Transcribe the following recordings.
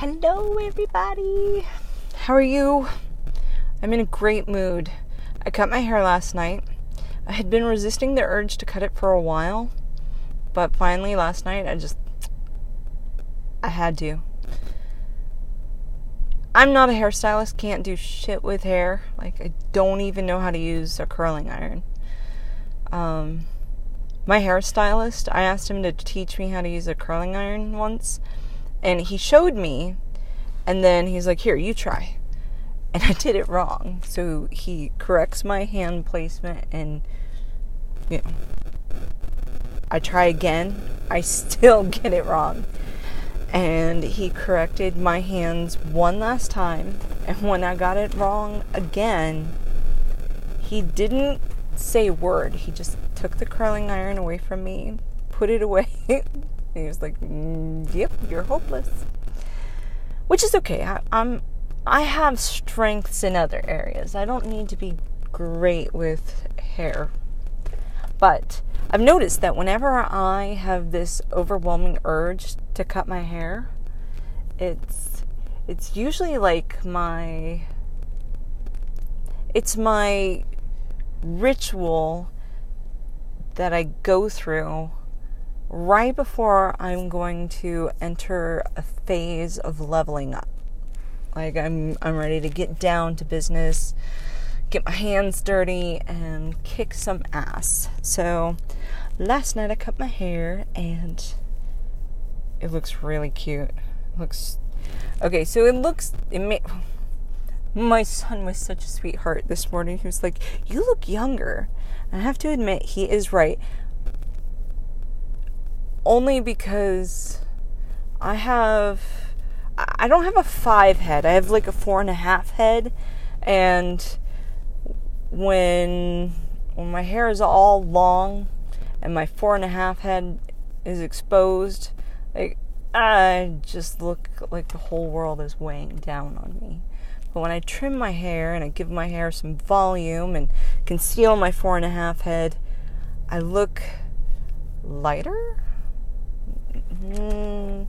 Hello, everybody. How are you? I'm in a great mood. I cut my hair last night. I had been resisting the urge to cut it for a while, but finally last night I just. I had to. I'm not a hairstylist, can't do shit with hair. Like, I don't even know how to use a curling iron. Um, my hairstylist, I asked him to teach me how to use a curling iron once, and he showed me, and then he's like, Here, you try. And I did it wrong. So he corrects my hand placement, and, you know, I try again. I still get it wrong and he corrected my hands one last time. And when I got it wrong again, he didn't say a word. He just took the curling iron away from me, put it away. he was like, mm, "Yep, you're hopeless," which is okay. I, I'm I have strengths in other areas. I don't need to be great with hair, but I've noticed that whenever I have this overwhelming urge to cut my hair, it's it's usually like my it's my ritual that I go through right before I'm going to enter a phase of leveling up. Like I'm I'm ready to get down to business get my hands dirty and kick some ass. So last night I cut my hair and it looks really cute. It looks okay. So it looks it may. My son was such a sweetheart this morning. He was like, "You look younger." I have to admit, he is right. Only because I have, I don't have a five head. I have like a four and a half head, and when when my hair is all long and my four and a half head is exposed, like I just look like the whole world is weighing down on me. But when I trim my hair and I give my hair some volume and conceal my four and a half head, I look lighter. Mm,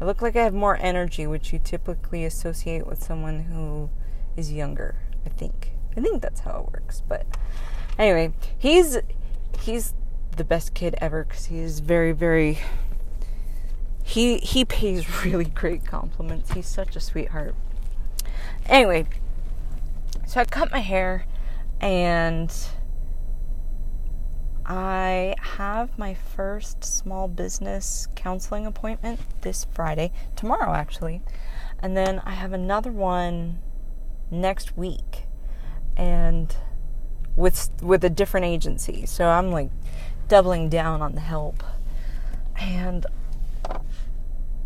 I look like I have more energy, which you typically associate with someone who is younger, I think. I think that's how it works. But anyway, he's he's the best kid ever because he's very very. He he pays really great compliments. He's such a sweetheart. Anyway, so I cut my hair and I have my first small business counseling appointment this Friday, tomorrow actually. And then I have another one next week and with with a different agency. So I'm like doubling down on the help. And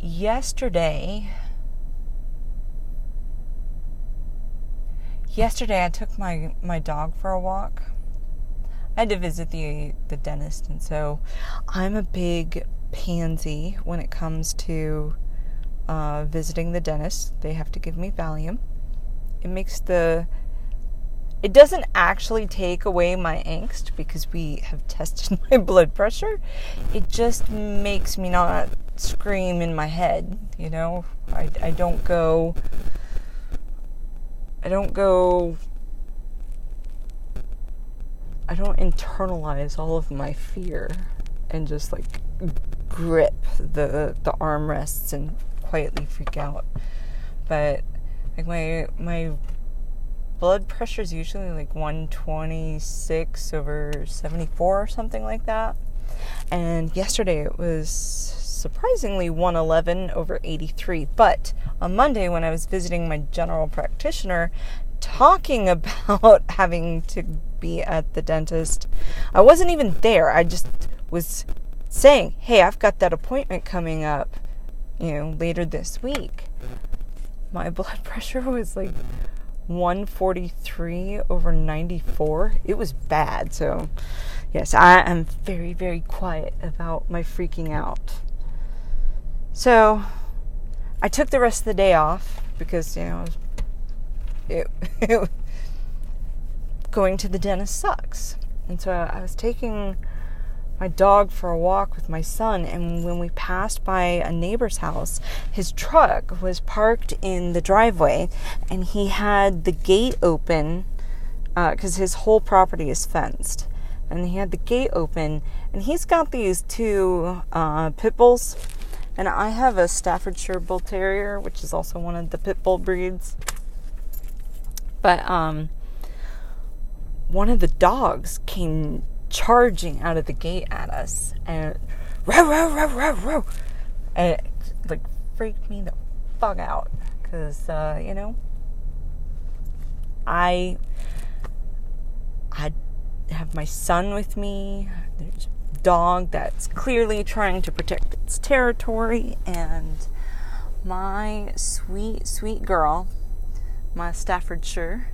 yesterday yesterday I took my my dog for a walk. I had to visit the the dentist and so I'm a big pansy when it comes to uh, visiting the dentist. They have to give me Valium. It makes the it doesn't actually take away my angst because we have tested my blood pressure. It just makes me not scream in my head, you know? I, I don't go. I don't go. I don't internalize all of my fear and just like grip the the armrests and quietly freak out. But like my my blood pressure is usually like 126 over 74 or something like that. And yesterday it was surprisingly 111 over 83. But on Monday, when I was visiting my general practitioner, talking about having to be at the dentist, I wasn't even there. I just was saying, hey, I've got that appointment coming up, you know, later this week. My blood pressure was like 143 over 94. It was bad. So, yes, I am very, very quiet about my freaking out. So, I took the rest of the day off because, you know, it, it going to the dentist sucks. And so I was taking my dog for a walk with my son and when we passed by a neighbor's house his truck was parked in the driveway and he had the gate open because uh, his whole property is fenced. And he had the gate open and he's got these two uh, pit bulls. And i have a staffordshire bull terrier which is also one of the pit bull breeds but um, one of the dogs came charging out of the gate at us and row row row row row and it like freaked me the fuck out because uh, you know I I have my son with me. There's a dog that's clearly trying to protect its territory and my sweet sweet girl, my Staffordshire,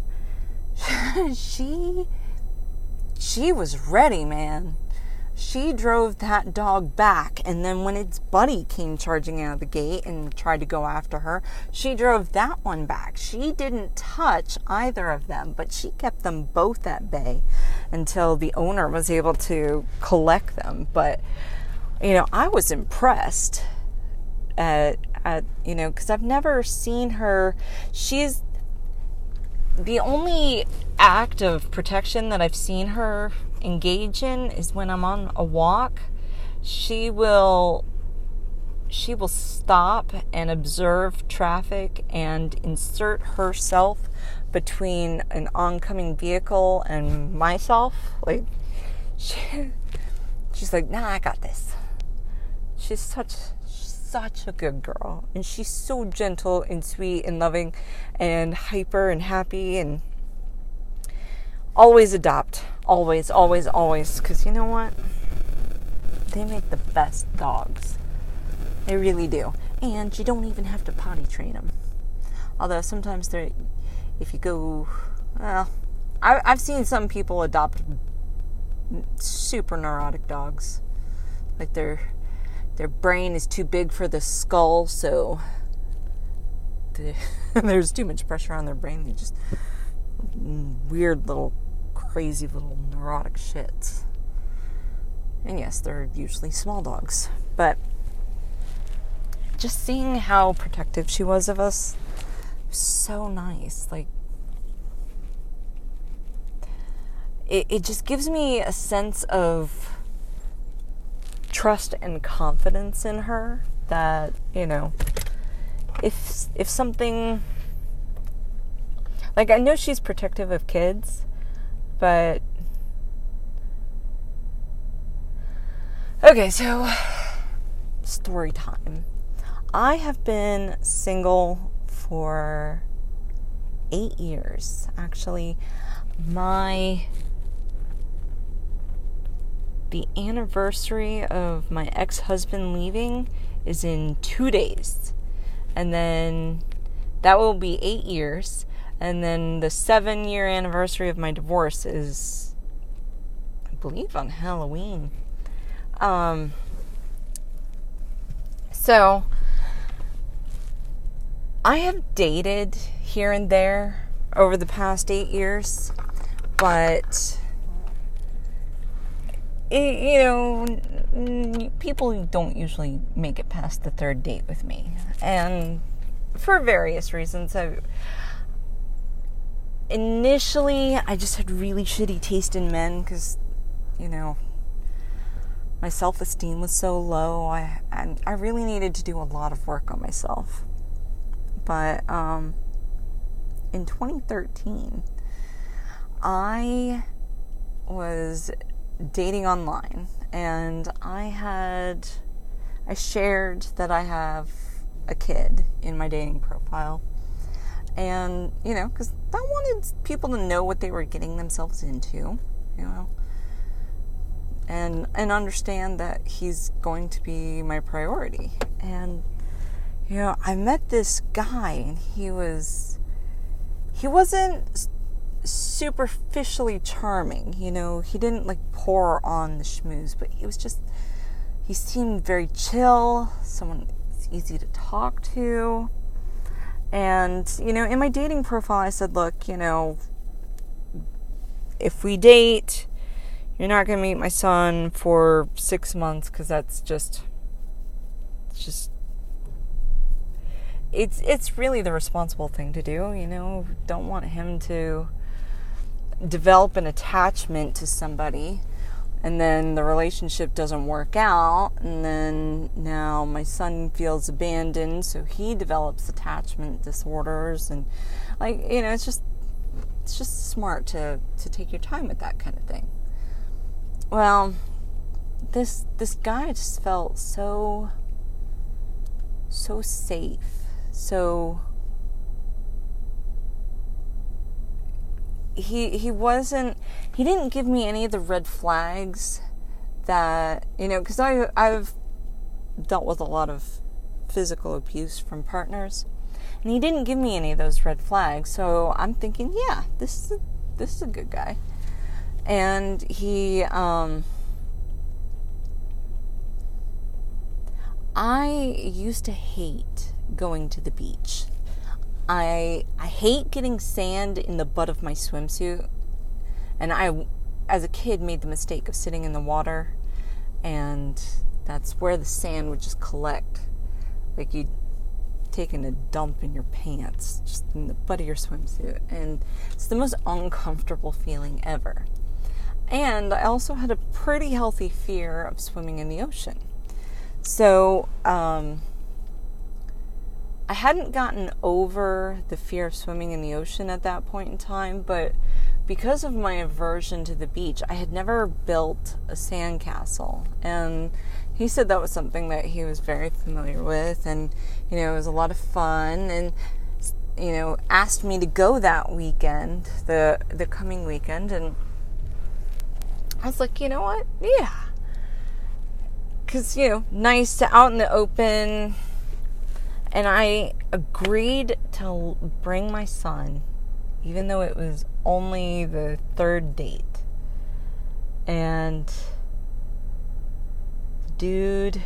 she she was ready, man. She drove that dog back, and then when its buddy came charging out of the gate and tried to go after her, she drove that one back. She didn't touch either of them, but she kept them both at bay until the owner was able to collect them. But, you know, I was impressed at, at you know, because I've never seen her. She's the only act of protection that I've seen her engage in is when I'm on a walk. She will she will stop and observe traffic and insert herself between an oncoming vehicle and myself. Like she, she's like, "Nah, I got this." She's such such a good girl. And she's so gentle and sweet and loving and hyper and happy and always adopt. Always, always, always. Because you know what? They make the best dogs. They really do. And you don't even have to potty train them. Although sometimes they're, if you go, well, I, I've seen some people adopt super neurotic dogs. Like they're their brain is too big for the skull, so there's too much pressure on their brain. They just weird little, crazy little neurotic shits. And yes, they're usually small dogs, but just seeing how protective she was of us so nice. Like, it, it just gives me a sense of trust and confidence in her that, you know, if if something like I know she's protective of kids, but Okay, so story time. I have been single for 8 years. Actually, my the anniversary of my ex husband leaving is in two days. And then that will be eight years. And then the seven year anniversary of my divorce is, I believe, on Halloween. Um, so I have dated here and there over the past eight years, but you know, people don't usually make it past the third date with me. And for various reasons, I initially I just had really shitty taste in men because, you know, my self-esteem was so low. I and I really needed to do a lot of work on myself. But um, in 2013, I was dating online and I had I shared that I have a kid in my dating profile. And, you know, cuz I wanted people to know what they were getting themselves into, you know. And and understand that he's going to be my priority. And you know, I met this guy and he was he wasn't superficially charming. You know, he didn't like pour on the schmooze, but he was just, he seemed very chill, someone easy to talk to. And, you know, in my dating profile, I said, look, you know, if we date, you're not going to meet my son for six months because that's just, it's just, it's it's really the responsible thing to do. You know, don't want him to develop an attachment to somebody and then the relationship doesn't work out and then now my son feels abandoned so he develops attachment disorders and like you know it's just it's just smart to to take your time with that kind of thing. Well this this guy just felt so so safe so he he wasn't he didn't give me any of the red flags that you know because I I've dealt with a lot of physical abuse from partners and he didn't give me any of those red flags so I'm thinking yeah this is a, this is a good guy. And he um I used to hate going to the beach I I hate getting sand in the butt of my swimsuit. And I as a kid made the mistake of sitting in the water and that's where the sand would just collect. Like you'd taken a dump in your pants, just in the butt of your swimsuit. And it's the most uncomfortable feeling ever. And I also had a pretty healthy fear of swimming in the ocean. So, um, I hadn't gotten over the fear of swimming in the ocean at that point in time, but because of my aversion to the beach, I had never built a sandcastle. And he said that was something that he was very familiar with, and you know, it was a lot of fun. And you know, asked me to go that weekend, the the coming weekend, and I was like, you know what? Yeah, because you know, nice to out in the open and I agreed to bring my son, even though it was only the third date. And dude,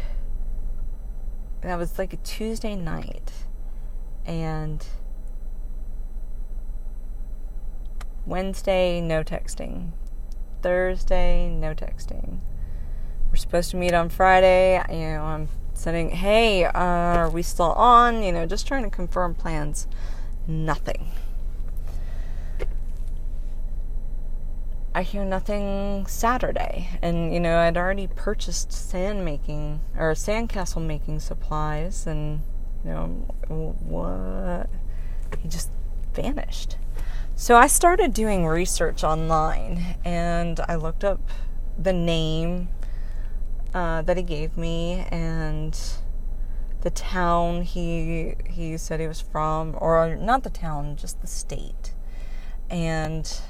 that was like a Tuesday night. And Wednesday, no texting. Thursday, no texting. We're supposed to meet on Friday. You know, I'm saying, hey, uh, are we still on? You know, just trying to confirm plans. Nothing. I hear nothing Saturday. And, you know, I'd already purchased sand making or sandcastle making supplies, and, you know, what? He just vanished. So I started doing research online and I looked up the name uh, that he gave me and the town he he said he was from, or not the town, just the state, and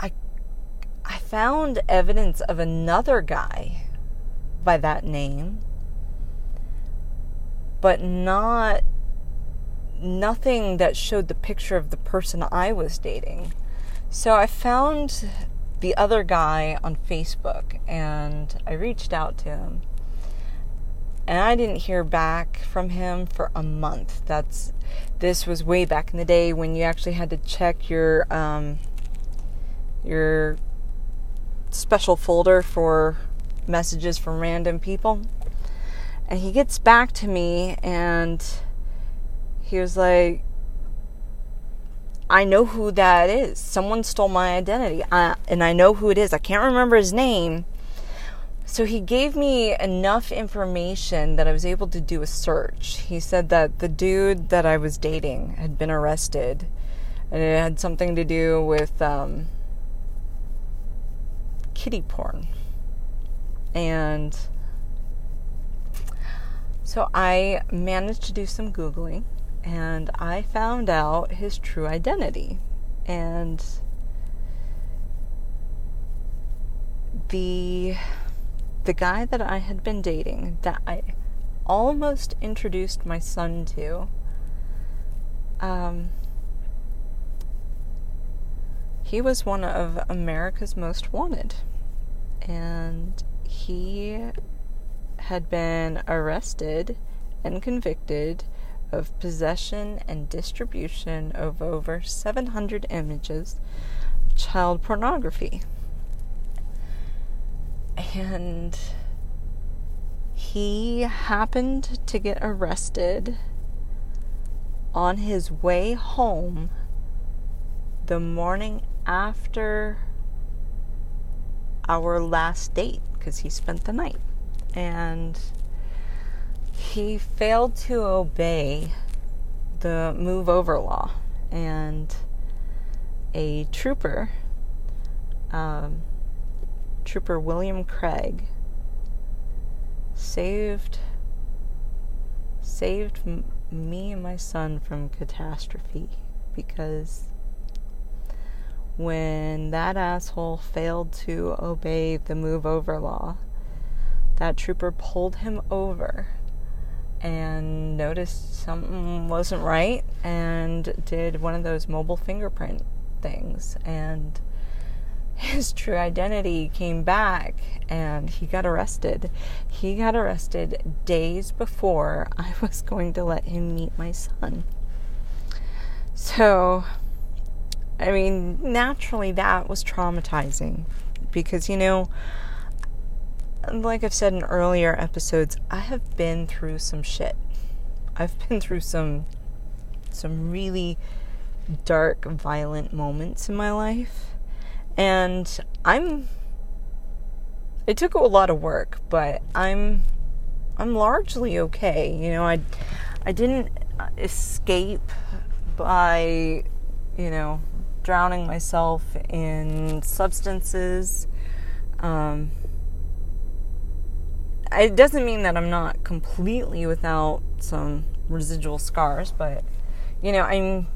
I I found evidence of another guy by that name, but not nothing that showed the picture of the person I was dating. So I found the other guy on Facebook and I reached out to him. And I didn't hear back from him for a month. That's this was way back in the day when you actually had to check your um, your special folder for messages from random people. And he gets back to me and he was like, I know who that is. Someone stole my identity, I, and I know who it is. I can't remember his name. So he gave me enough information that I was able to do a search. He said that the dude that I was dating had been arrested, and it had something to do with um, kiddie porn. And so I managed to do some Googling and I found out his true identity. And the the guy that I had been dating that I almost introduced my son to um he was one of America's most wanted and he had been arrested and convicted of possession and distribution of over 700 images of child pornography. And he happened to get arrested on his way home the morning after our last date because he spent the night. And he failed to obey the move over law. And a trooper, um, Trooper William Craig, saved saved m- me and my son from catastrophe because when that asshole failed to obey the move over law, that trooper pulled him over and noticed something wasn't right and did one of those mobile fingerprint things and his true identity came back and he got arrested. He got arrested days before I was going to let him meet my son. So I mean, naturally, that was traumatizing because, you know, like I've said in earlier episodes, I have been through some shit. I've been through some some really dark, violent moments in my life. And I'm it took a lot of work, but I'm I'm largely okay. You know, I I didn't escape by, you know, drowning myself in substances. Um, it doesn't mean that I'm not completely without some residual scars, but you know, I'm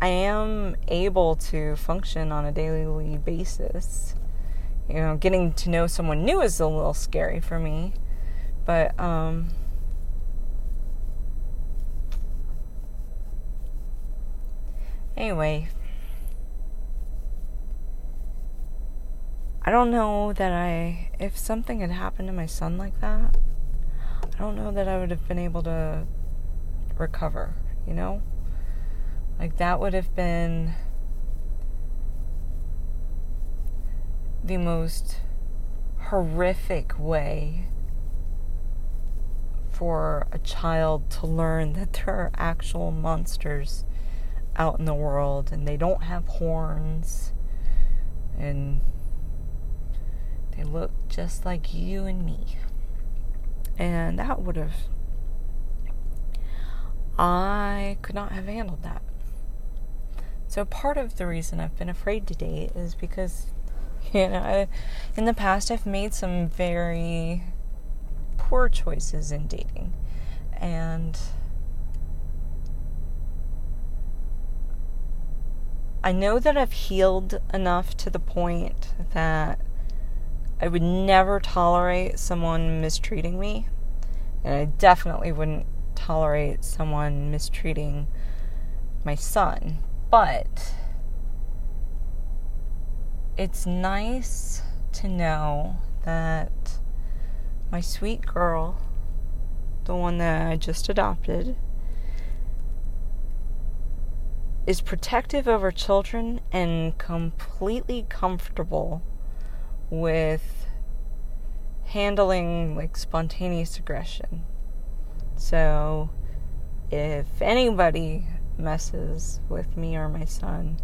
I am able to function on a daily basis. You know, getting to know someone new is a little scary for me, but um Anyway, I don't know that I, if something had happened to my son like that, I don't know that I would have been able to recover, you know? Like, that would have been the most horrific way for a child to learn that there are actual monsters out in the world and they don't have horns and they look just like you and me. And that would have. I could not have handled that. So, part of the reason I've been afraid to date is because, you know, I, in the past I've made some very poor choices in dating. And I know that I've healed enough to the point that I would never tolerate someone mistreating me. And I definitely wouldn't tolerate someone mistreating my son. But it's nice to know that my sweet girl, the one that I just adopted, is protective over children and completely comfortable with handling like spontaneous aggression. So if anybody messes with me or my son,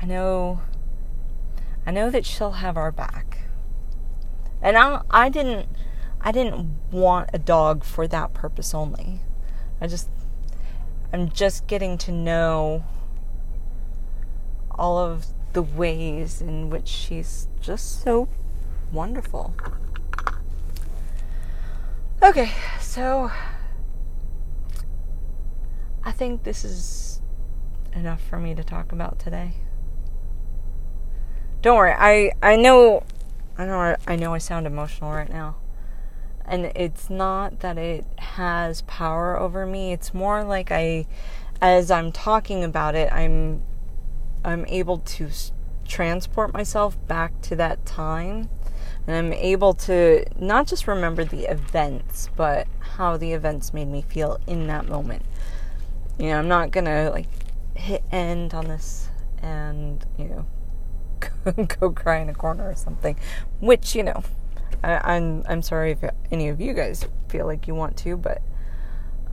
I know I know that she'll have our back. And I I didn't I didn't want a dog for that purpose only. I just I'm just getting to know all of the ways in which she's just so wonderful. Okay, so I think this is enough for me to talk about today. Don't worry, I I know I know I know I sound emotional right now. And it's not that it has power over me. It's more like I as I'm talking about it, I'm I'm able to transport myself back to that time and I'm able to not just remember the events, but how the events made me feel in that moment. You know, I'm not gonna like hit end on this and, you know, go cry in a corner or something. Which, you know, I, am I'm, I'm sorry if any of you guys feel like you want to, but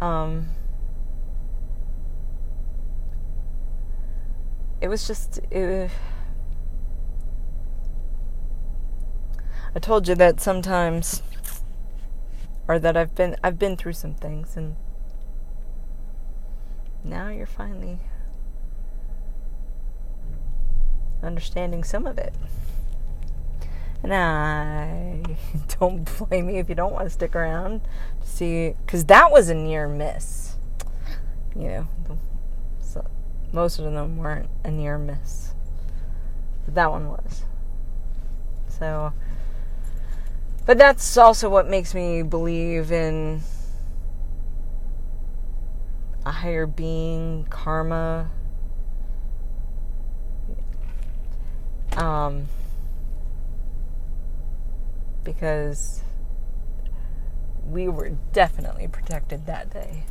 um, it was just it, I told you that sometimes or that I've been I've been through some things and now you're finally understanding some of it. And I don't blame you if you don't want to stick around to see, because that was a near miss. You know, most of them weren't a near miss, but that one was. So, but that's also what makes me believe in a higher being, karma. Um, because we were definitely protected that day.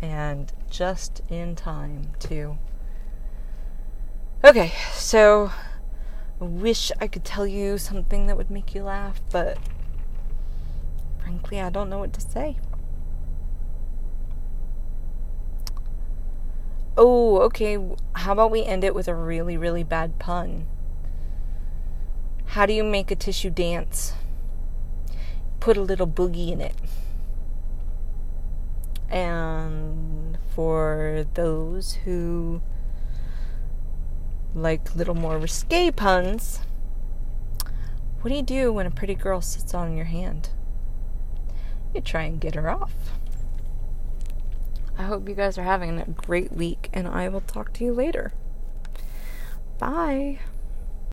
And just in time, too. Okay, so I wish I could tell you something that would make you laugh, but frankly, I don't know what to say. Oh, okay. How about we end it with a really, really bad pun? How do you make a tissue dance? Put a little boogie in it. And for those who like little more risque puns, what do you do when a pretty girl sits on your hand? You try and get her off. I hope you guys are having a great week, and I will talk to you later. Bye.